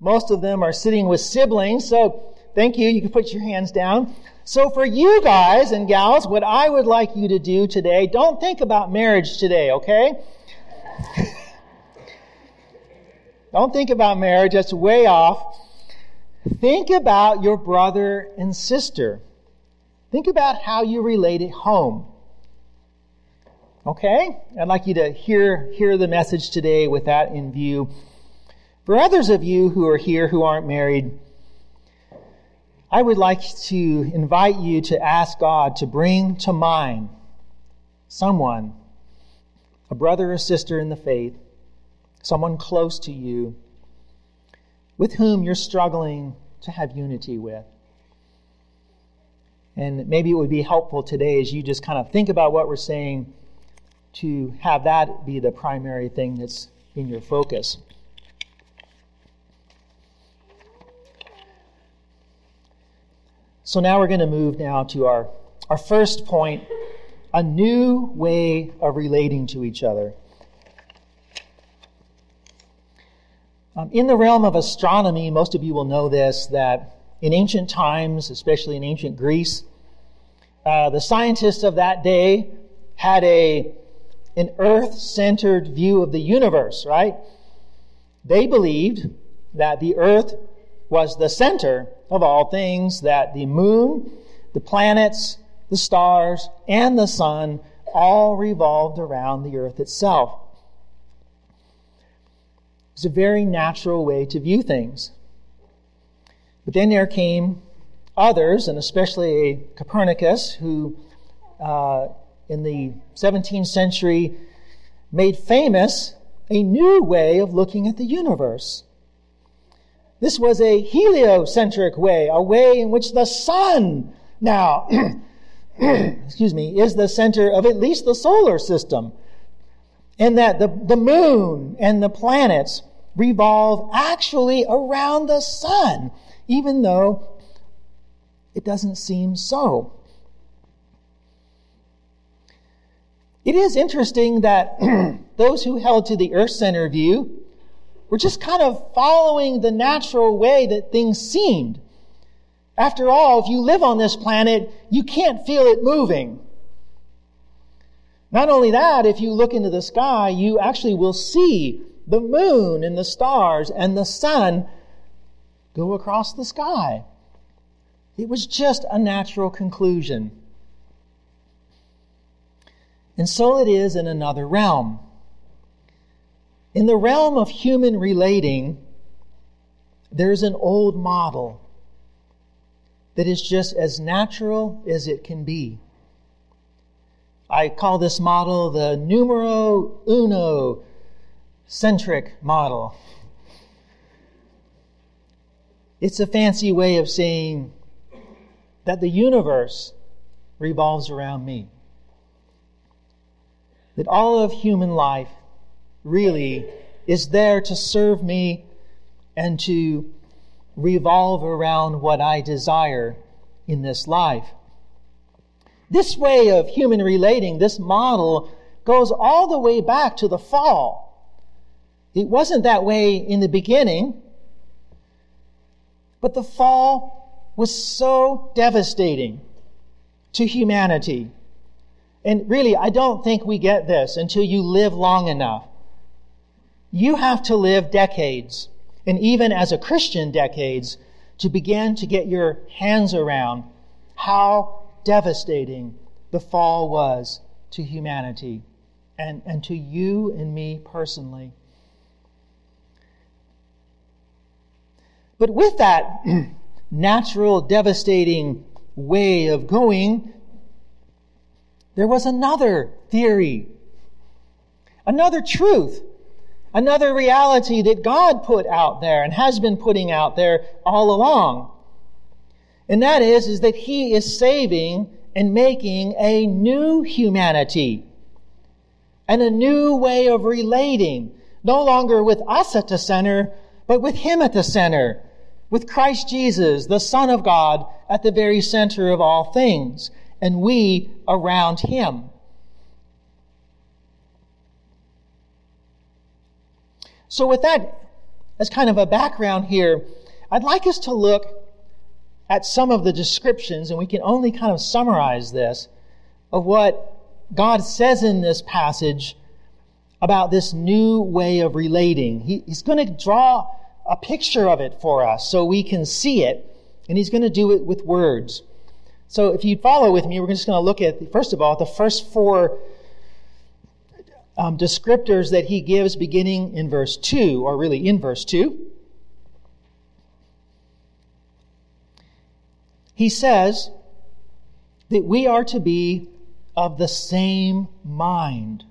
Most of them are sitting with siblings, so thank you. You can put your hands down. So for you guys and gals, what I would like you to do today, don't think about marriage today, okay? don't think about marriage, that's way off. Think about your brother and sister. Think about how you relate at home. Okay? I'd like you to hear, hear the message today with that in view. For others of you who are here who aren't married, I would like to invite you to ask God to bring to mind someone, a brother or sister in the faith, someone close to you, with whom you're struggling to have unity with. And maybe it would be helpful today as you just kind of think about what we're saying to have that be the primary thing that's in your focus. So now we're going to move now to our, our first point a new way of relating to each other. Um, in the realm of astronomy, most of you will know this that in ancient times, especially in ancient Greece, uh, the scientists of that day had a an earth centered view of the universe, right? They believed that the earth was the center of all things, that the moon, the planets, the stars, and the sun all revolved around the earth itself. It's a very natural way to view things. But then there came others, and especially Copernicus, who uh, in the 17th century made famous a new way of looking at the universe. This was a heliocentric way, a way in which the sun now, excuse me, is the center of at least the solar system. And that the, the moon and the planets revolve actually around the sun, even though it doesn't seem so. It is interesting that those who held to the earth center view were just kind of following the natural way that things seemed. After all, if you live on this planet, you can't feel it moving. Not only that, if you look into the sky, you actually will see the moon and the stars and the sun go across the sky. It was just a natural conclusion. And so it is in another realm. In the realm of human relating, there's an old model that is just as natural as it can be. I call this model the numero uno centric model. It's a fancy way of saying that the universe revolves around me that all of human life really is there to serve me and to revolve around what I desire in this life. This way of human relating, this model, goes all the way back to the fall. It wasn't that way in the beginning, but the fall was so devastating to humanity and really, I don't think we get this until you live long enough. You have to live decades, and even as a Christian, decades, to begin to get your hands around how devastating the fall was to humanity and, and to you and me personally. But with that natural, devastating way of going, there was another theory, another truth, another reality that God put out there and has been putting out there all along. And that is, is that He is saving and making a new humanity and a new way of relating, no longer with us at the center, but with Him at the center, with Christ Jesus, the Son of God, at the very center of all things and we around him. So, with that as kind of a background here, I'd like us to look at some of the descriptions, and we can only kind of summarize this, of what God says in this passage about this new way of relating. He, he's going to draw a picture of it for us so we can see it, and he's going to do it with words. So if you follow with me, we're just going to look at, first of all, the first four um, descriptors that he gives beginning in verse 2, or really in verse 2. He says that we are to be of the same mind.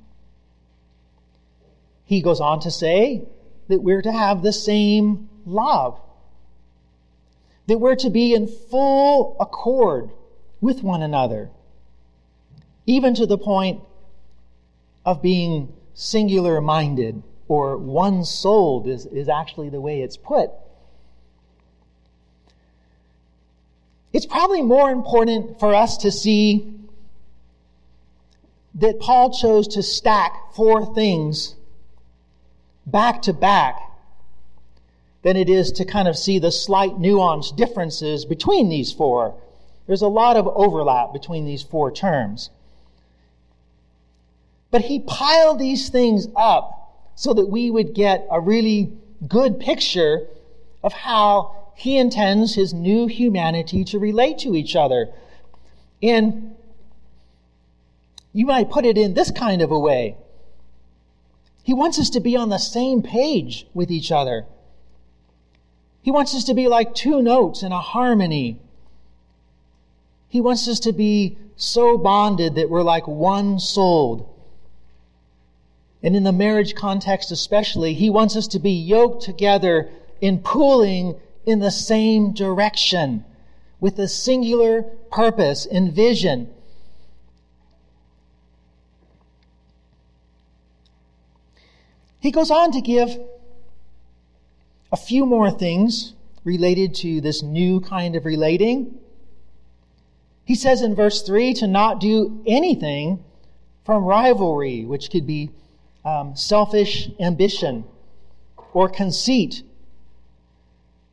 He goes on to say that we're to have the same love, that we're to be in full accord with one another, even to the point of being singular minded or one souled is, is actually the way it's put. It's probably more important for us to see that Paul chose to stack four things back to back than it is to kind of see the slight nuance differences between these four. There's a lot of overlap between these four terms. But he piled these things up so that we would get a really good picture of how he intends his new humanity to relate to each other. And you might put it in this kind of a way. He wants us to be on the same page with each other. He wants us to be like two notes in a harmony. He wants us to be so bonded that we're like one souled. And in the marriage context especially, he wants us to be yoked together in pooling in the same direction with a singular purpose and vision. He goes on to give a few more things related to this new kind of relating. He says in verse 3 to not do anything from rivalry, which could be um, selfish ambition or conceit.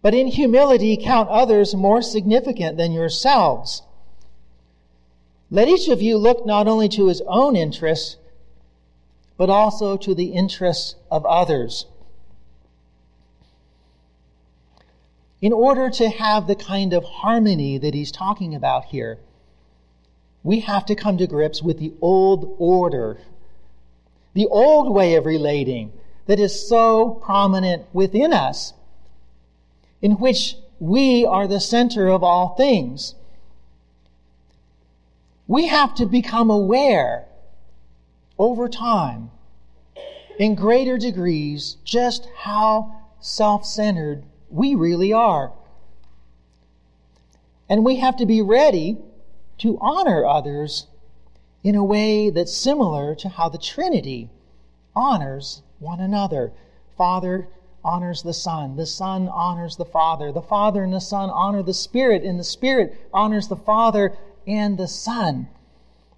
But in humility, count others more significant than yourselves. Let each of you look not only to his own interests, but also to the interests of others. In order to have the kind of harmony that he's talking about here, we have to come to grips with the old order the old way of relating that is so prominent within us, in which we are the center of all things. We have to become aware over time, in greater degrees, just how self centered we really are. And we have to be ready to honor others in a way that's similar to how the Trinity honors one another. Father honors the Son, the Son honors the Father, the Father and the Son honor the Spirit, and the Spirit honors the Father and the Son.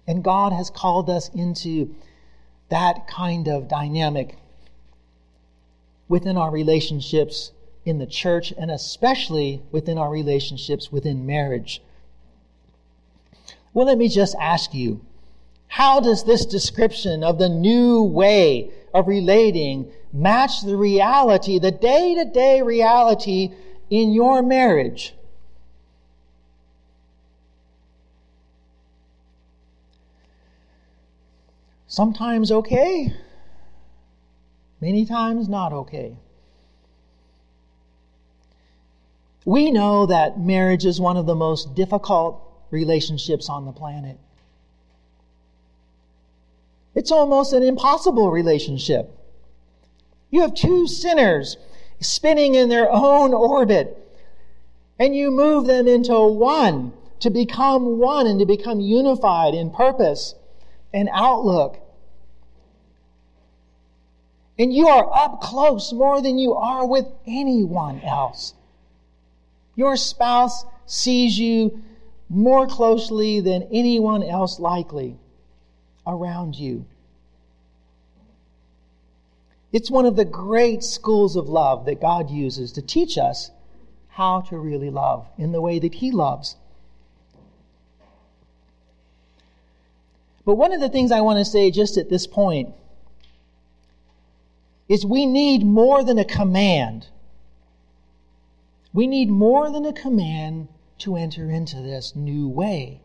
And God has called us into that kind of dynamic within our relationships in the church and especially within our relationships within marriage. Well, let me just ask you how does this description of the new way of relating match the reality, the day to day reality in your marriage? Sometimes okay, many times not okay. We know that marriage is one of the most difficult relationships on the planet. It's almost an impossible relationship. You have two sinners spinning in their own orbit, and you move them into one to become one and to become unified in purpose and outlook. And you are up close more than you are with anyone else. Your spouse sees you more closely than anyone else likely around you. It's one of the great schools of love that God uses to teach us how to really love in the way that He loves. But one of the things I want to say just at this point is we need more than a command. We need more than a command to enter into this new way.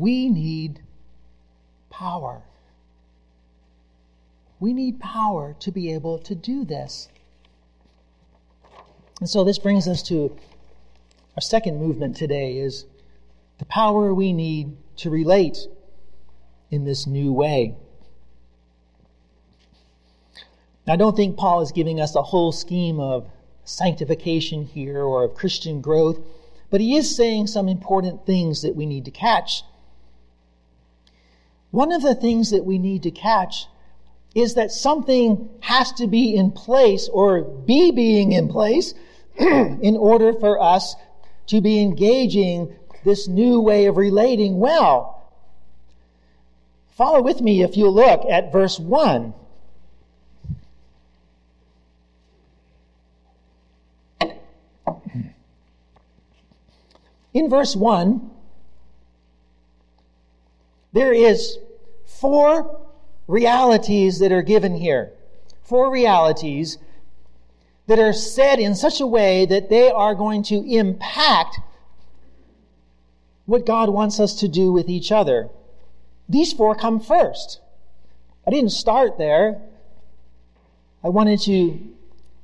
We need power. We need power to be able to do this. And so this brings us to our second movement today is the power we need to relate in this new way. Now, I don't think Paul is giving us a whole scheme of sanctification here or of Christian growth, but he is saying some important things that we need to catch. One of the things that we need to catch is that something has to be in place or be being in place in order for us to be engaging this new way of relating well. Follow with me if you look at verse 1. In verse 1, there is four realities that are given here. Four realities that are said in such a way that they are going to impact what God wants us to do with each other. These four come first. I didn't start there. I wanted to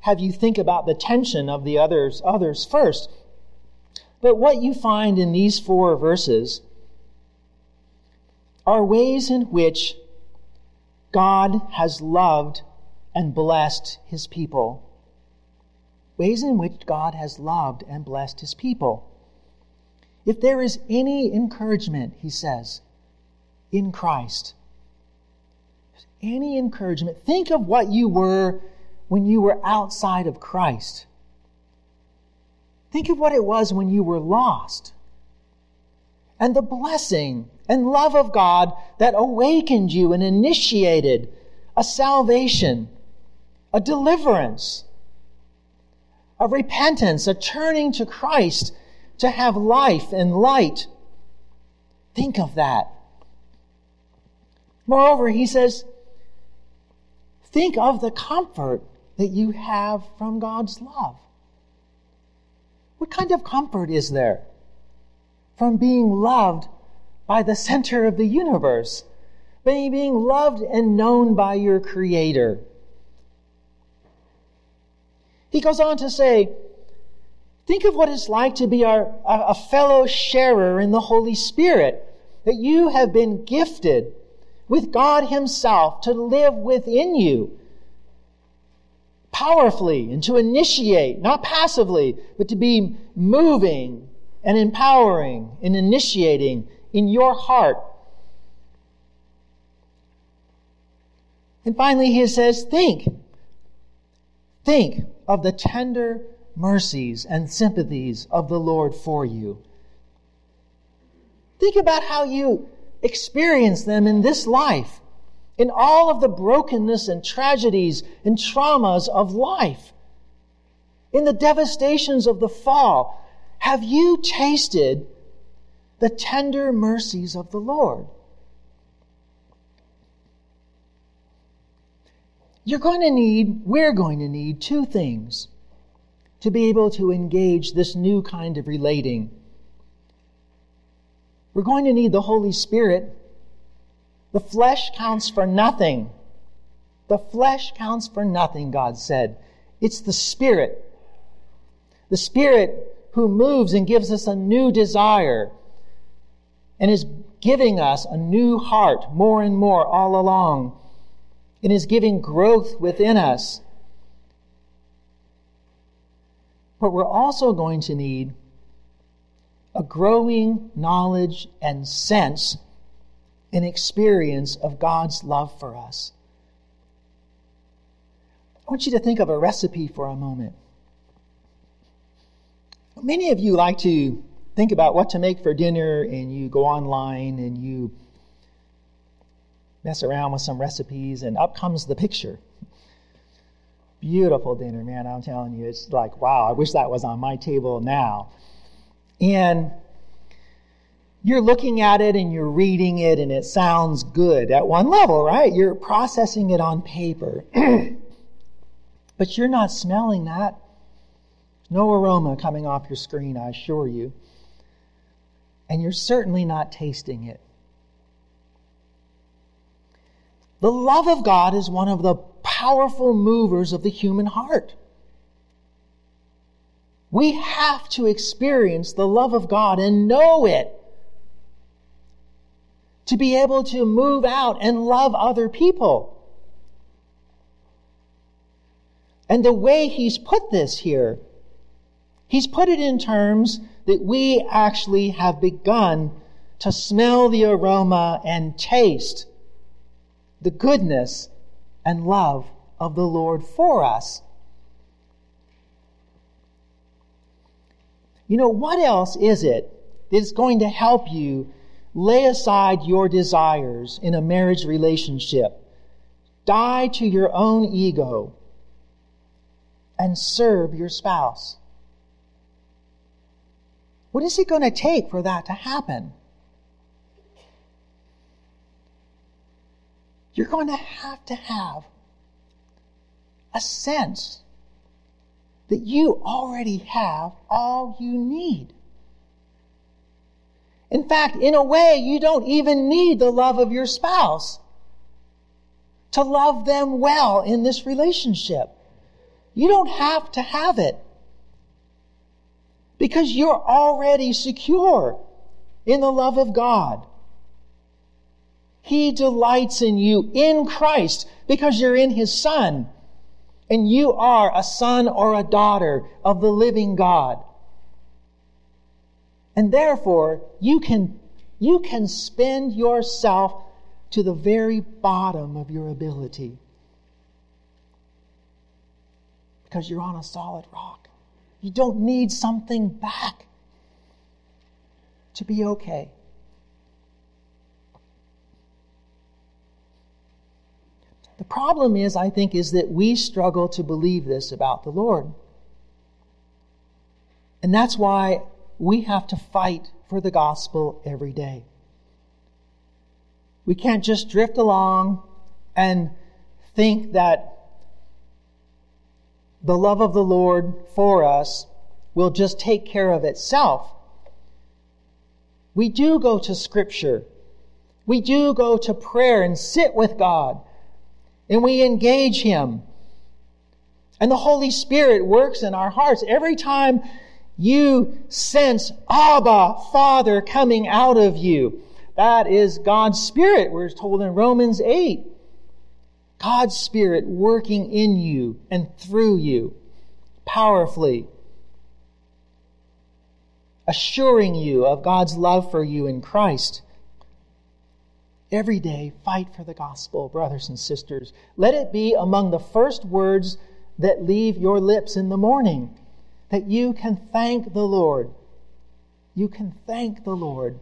have you think about the tension of the others, others first. But what you find in these four verses are ways in which God has loved and blessed his people. Ways in which God has loved and blessed his people. If there is any encouragement, he says, in Christ, any encouragement, think of what you were when you were outside of Christ. Think of what it was when you were lost. And the blessing and love of God that awakened you and initiated a salvation, a deliverance, a repentance, a turning to Christ to have life and light. Think of that. Moreover, he says, think of the comfort that you have from God's love. What kind of comfort is there from being loved by the center of the universe, being loved and known by your Creator? He goes on to say, Think of what it's like to be our, a fellow sharer in the Holy Spirit, that you have been gifted with God Himself to live within you powerfully and to initiate, not passively, but to be moving and empowering and initiating in your heart. And finally, he says, think. Think of the tender mercies and sympathies of the Lord for you. Think about how you experience them in this life in all of the brokenness and tragedies and traumas of life, in the devastations of the fall, have you tasted the tender mercies of the Lord? You're going to need, we're going to need two things to be able to engage this new kind of relating. We're going to need the Holy Spirit the flesh counts for nothing. The flesh counts for nothing, God said. It's the Spirit. The Spirit who moves and gives us a new desire and is giving us a new heart more and more all along and is giving growth within us. But we're also going to need a growing knowledge and sense an experience of God's love for us. I want you to think of a recipe for a moment. Many of you like to think about what to make for dinner and you go online and you mess around with some recipes, and up comes the picture. Beautiful dinner, man. I'm telling you, it's like, wow, I wish that was on my table now. And you're looking at it and you're reading it, and it sounds good at one level, right? You're processing it on paper. but you're not smelling that. No aroma coming off your screen, I assure you. And you're certainly not tasting it. The love of God is one of the powerful movers of the human heart. We have to experience the love of God and know it to be able to move out and love other people. And the way he's put this here, he's put it in terms that we actually have begun to smell the aroma and taste the goodness and love of the Lord for us. You know, what else is it that's going to help you lay aside your desires in a marriage relationship? Die to your own ego and serve your spouse. What is it going to take for that to happen? You're going to have to have a sense that you already have all you need. In fact, in a way, you don't even need the love of your spouse to love them well in this relationship. You don't have to have it because you're already secure in the love of God. He delights in you in Christ because you're in His Son and you are a son or a daughter of the living God. And therefore, you can, you can spend yourself to the very bottom of your ability because you're on a solid rock. You don't need something back to be okay. The problem is, I think, is that we struggle to believe this about the Lord. And that's why we have to fight for the gospel every day. We can't just drift along and think that the love of the Lord for us will just take care of itself. We do go to Scripture. We do go to prayer and sit with God. And we engage Him. And the Holy Spirit works in our hearts. Every time you sense Abba, Father, coming out of you, that is God's Spirit, we're told in Romans 8. God's Spirit working in you and through you powerfully, assuring you of God's love for you in Christ. Every day, fight for the gospel, brothers and sisters. Let it be among the first words that leave your lips in the morning, that you can thank the Lord. You can thank the Lord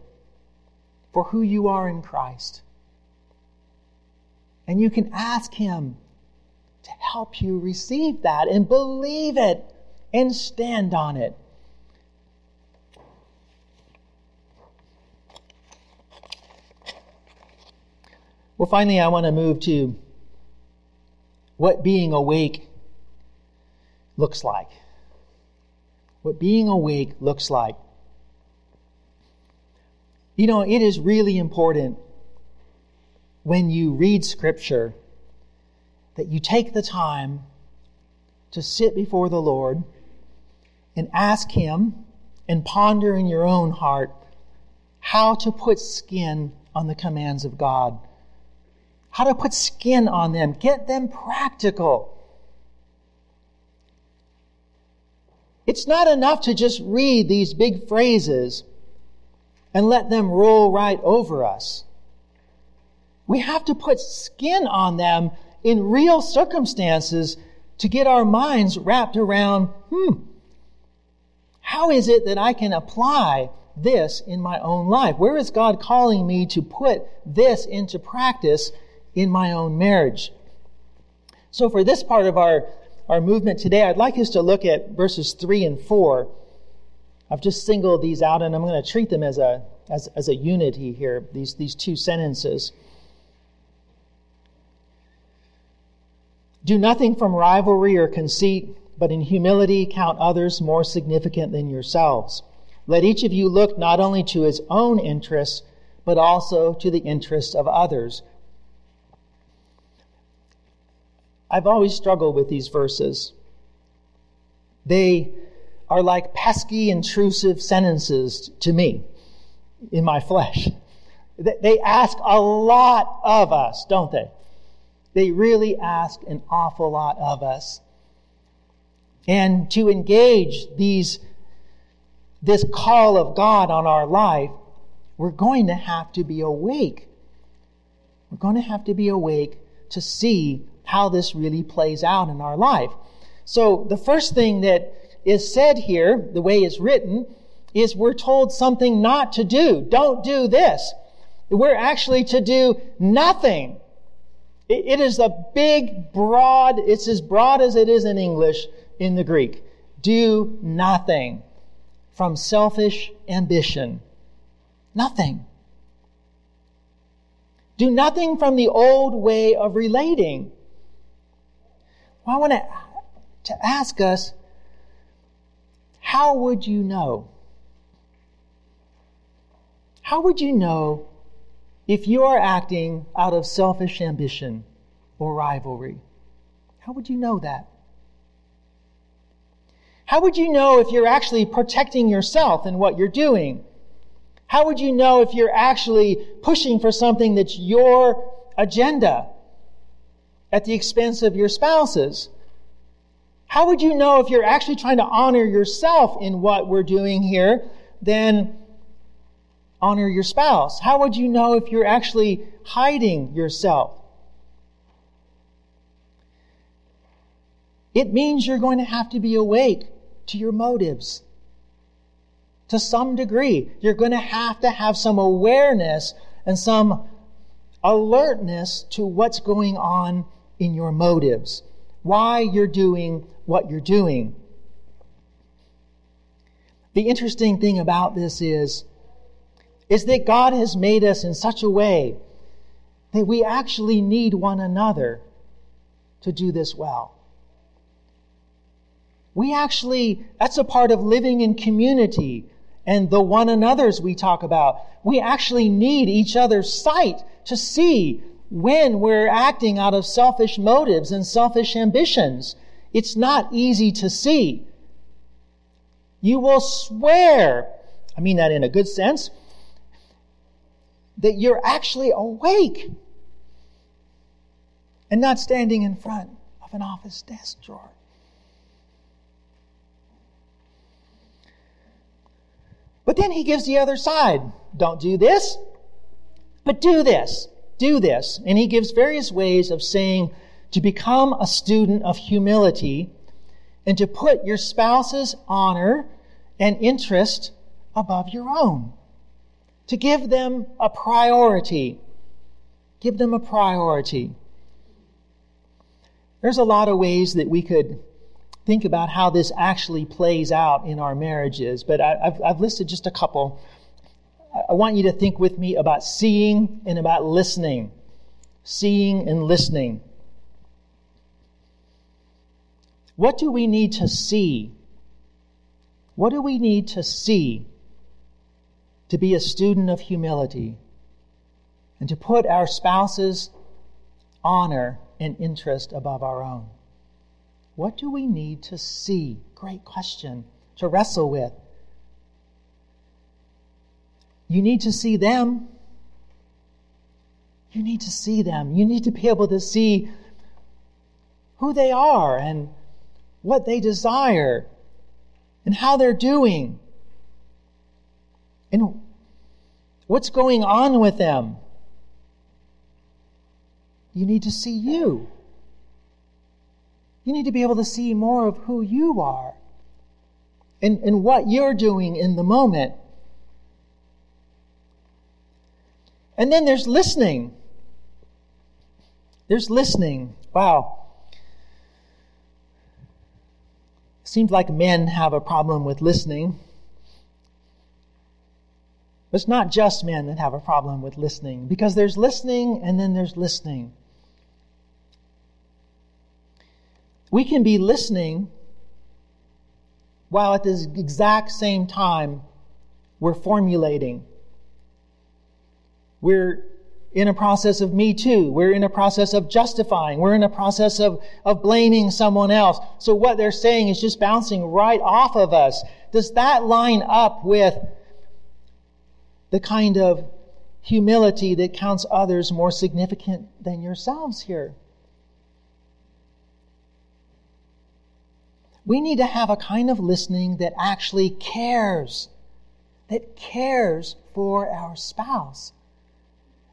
for who you are in Christ. And you can ask Him to help you receive that and believe it and stand on it. Well, finally, I want to move to what being awake looks like. What being awake looks like. You know, it is really important when you read Scripture that you take the time to sit before the Lord and ask Him and ponder in your own heart how to put skin on the commands of God, how to put skin on them, get them practical. It's not enough to just read these big phrases and let them roll right over us. We have to put skin on them in real circumstances to get our minds wrapped around, hmm, how is it that I can apply this in my own life? Where is God calling me to put this into practice in my own marriage. So for this part of our, our movement today, I'd like us to look at verses 3 and 4. I've just singled these out and I'm going to treat them as a, as, as a unity here, these, these two sentences. Do nothing from rivalry or conceit, but in humility count others more significant than yourselves. Let each of you look not only to his own interests, but also to the interests of others. I've always struggled with these verses. They are like pesky, intrusive sentences to me in my flesh. They ask a lot of us, don't they? They really ask an awful lot of us. And to engage these, this call of God on our life, we're going to have to be awake. We're going to have to be awake to see how this really plays out in our life. So the first thing that is said here, the way it's written, is we're told something not to do. Don't do this. We're actually to do nothing. It is a big, broad, it's as broad as it is in English in the Greek. Do nothing from selfish ambition. Nothing. Do nothing from the old way of relating. Well, I want to, to ask us, how would you know? How would you know if you are acting out of selfish ambition or rivalry? How would you know that? How would you know if you're actually protecting yourself in what you're doing? How would you know if you're actually pushing for something that's your agenda? at the expense of your spouses? How would you know if you're actually trying to honor yourself in what we're doing here than honor your spouse? How would you know if you're actually hiding yourself? It means you're going to have to be awake to your motives. To some degree, you're going to have to have some awareness and some alertness to what's going on in your motives, why you're doing what you're doing. The interesting thing about this is, is that God has made us in such a way that we actually need one another to do this well. We actually, that's a part of living in community and the one another's we talk about. We actually need each other's sight to see when we're acting out of selfish motives and selfish ambitions. It's not easy to see. You will swear, I mean that in a good sense, that you're actually awake and not standing in front of an office desk drawer. But then he gives the other side. Don't do this, but do this do this. And he gives various ways of saying to become a student of humility and to put your spouse's honor and interest above your own. To give them a priority. Give them a priority. There's a lot of ways that we could think about how this actually plays out in our marriages, but I, have I've listed just a couple. I want you to think with me about seeing and about listening. Seeing and listening. What do we need to see? What do we need to see to be a student of humility and to put our spouse's honor and interest above our own? What do we need to see? Great question to wrestle with. You need to see them. You need to see them. You need to be able to see who they are and what they desire and how they're doing and what's going on with them. You need to see you. You need to be able to see more of who you are and, and what you're doing in the moment. And then there's listening. There's listening. Wow. Seems like men have a problem with listening. But it's not just men that have a problem with listening, because there's listening and then there's listening. We can be listening while at the exact same time we're formulating. We're in a process of me too. We're in a process of justifying. We're in a process of, of blaming someone else. So what they're saying is just bouncing right off of us. Does that line up with the kind of humility that counts others more significant than yourselves here? We need to have a kind of listening that actually cares, that cares for our spouse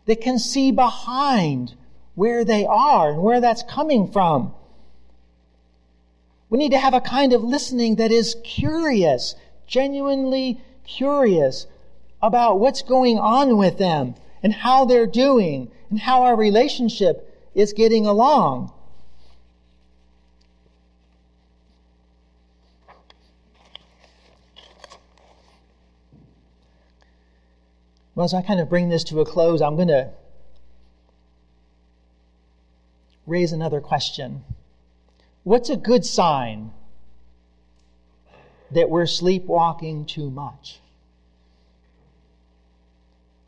that can see behind where they are and where that's coming from. We need to have a kind of listening that is curious, genuinely curious about what's going on with them and how they're doing and how our relationship is getting along. Well, as I kind of bring this to a close, I'm going to raise another question. What's a good sign that we're sleepwalking too much?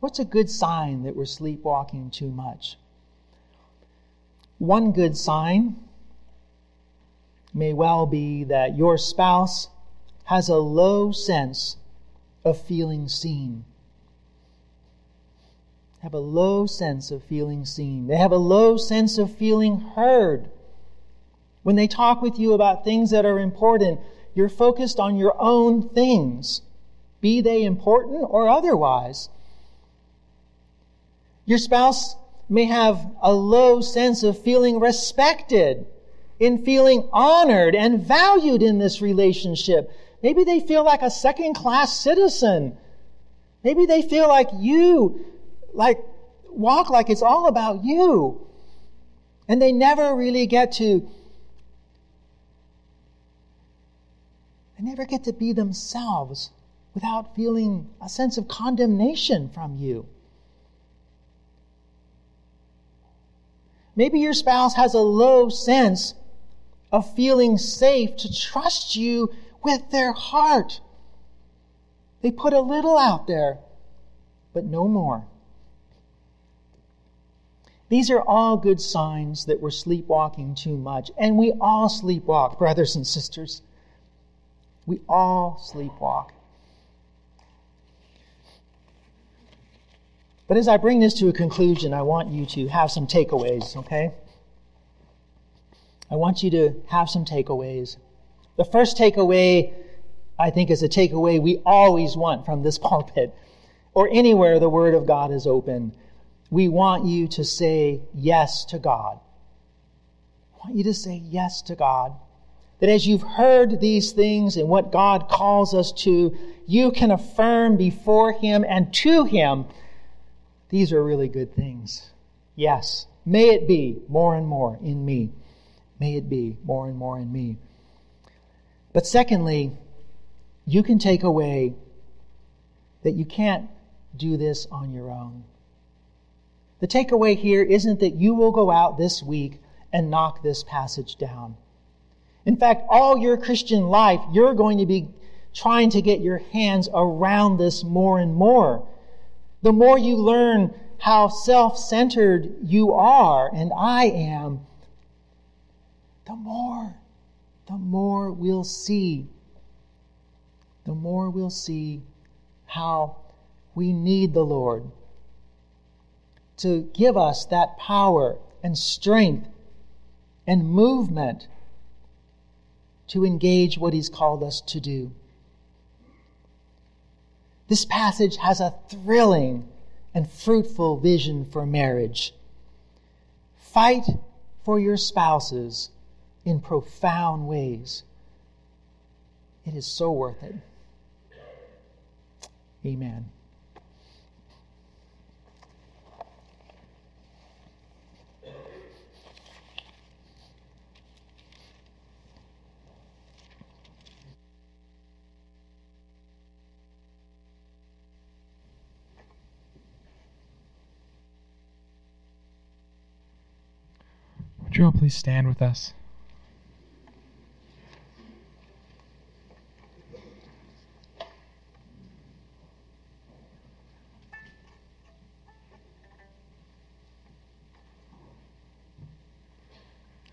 What's a good sign that we're sleepwalking too much? One good sign may well be that your spouse has a low sense of feeling seen have a low sense of feeling seen. They have a low sense of feeling heard. When they talk with you about things that are important, you're focused on your own things, be they important or otherwise. Your spouse may have a low sense of feeling respected, in feeling honored and valued in this relationship. Maybe they feel like a second class citizen. Maybe they feel like you like walk like it's all about you. And they never really get to they never get to be themselves without feeling a sense of condemnation from you. Maybe your spouse has a low sense of feeling safe to trust you with their heart. They put a little out there, but no more. These are all good signs that we're sleepwalking too much. And we all sleepwalk, brothers and sisters. We all sleepwalk. But as I bring this to a conclusion, I want you to have some takeaways, okay? I want you to have some takeaways. The first takeaway, I think, is a takeaway we always want from this pulpit or anywhere the Word of God is open we want you to say yes to God. I want you to say yes to God. That as you've heard these things and what God calls us to, you can affirm before Him and to Him, these are really good things. Yes, may it be more and more in me. May it be more and more in me. But secondly, you can take away that you can't do this on your own. The takeaway here isn't that you will go out this week and knock this passage down. In fact, all your Christian life, you're going to be trying to get your hands around this more and more. The more you learn how self centered you are and I am, the more, the more we'll see. The more we'll see how we need the Lord to give us that power and strength and movement to engage what He's called us to do. This passage has a thrilling and fruitful vision for marriage. Fight for your spouses in profound ways. It is so worth it. Amen. All please stand with us?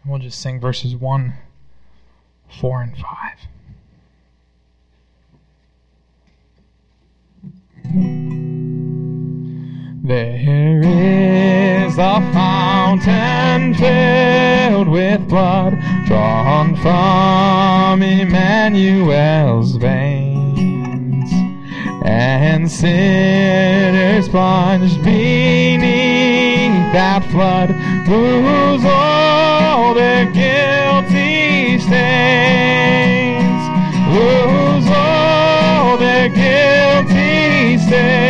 And We'll just sing verses 1, 4, and 5. There is a fountain filled with blood drawn from Emmanuel's veins, and sinners plunged beneath that flood lose all their guilty stains, lose all their guilty stains,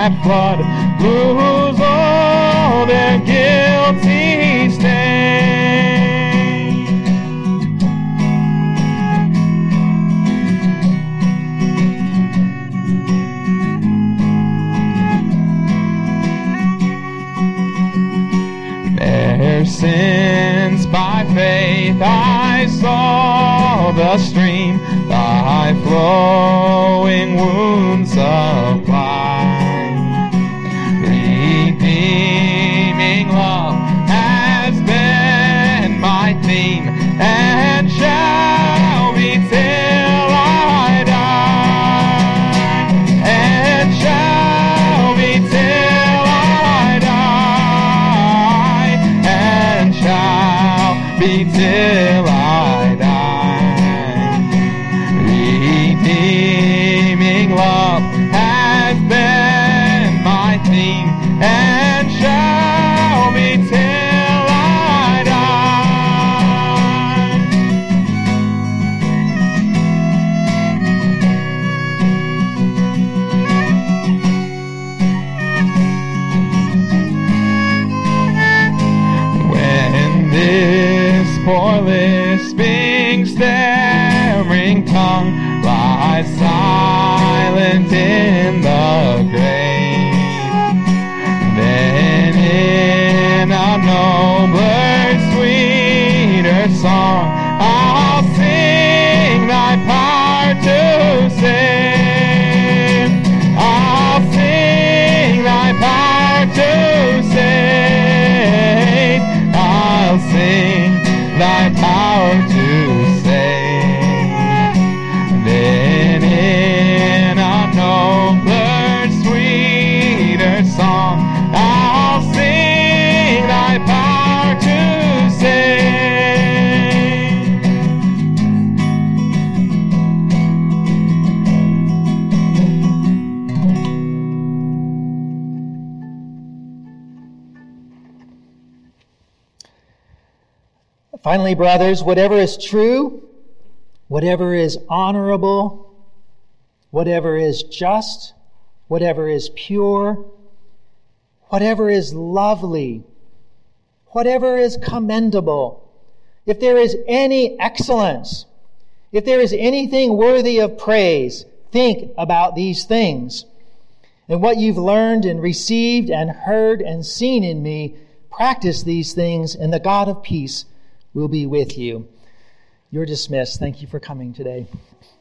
that flood lose all their guilty stains. Their sins by faith I saw the stream thy flowing wounds supply. Shall in the grave, then in a nobler, sweeter song I'll sing thy power to save. I'll sing thy power to save. I'll sing thy power to Finally, brothers, whatever is true, whatever is honorable, whatever is just, whatever is pure, whatever is lovely, whatever is commendable, if there is any excellence, if there is anything worthy of praise, think about these things. And what you've learned and received and heard and seen in me, practice these things, and the God of peace will be with you. You're dismissed. Thank you for coming today.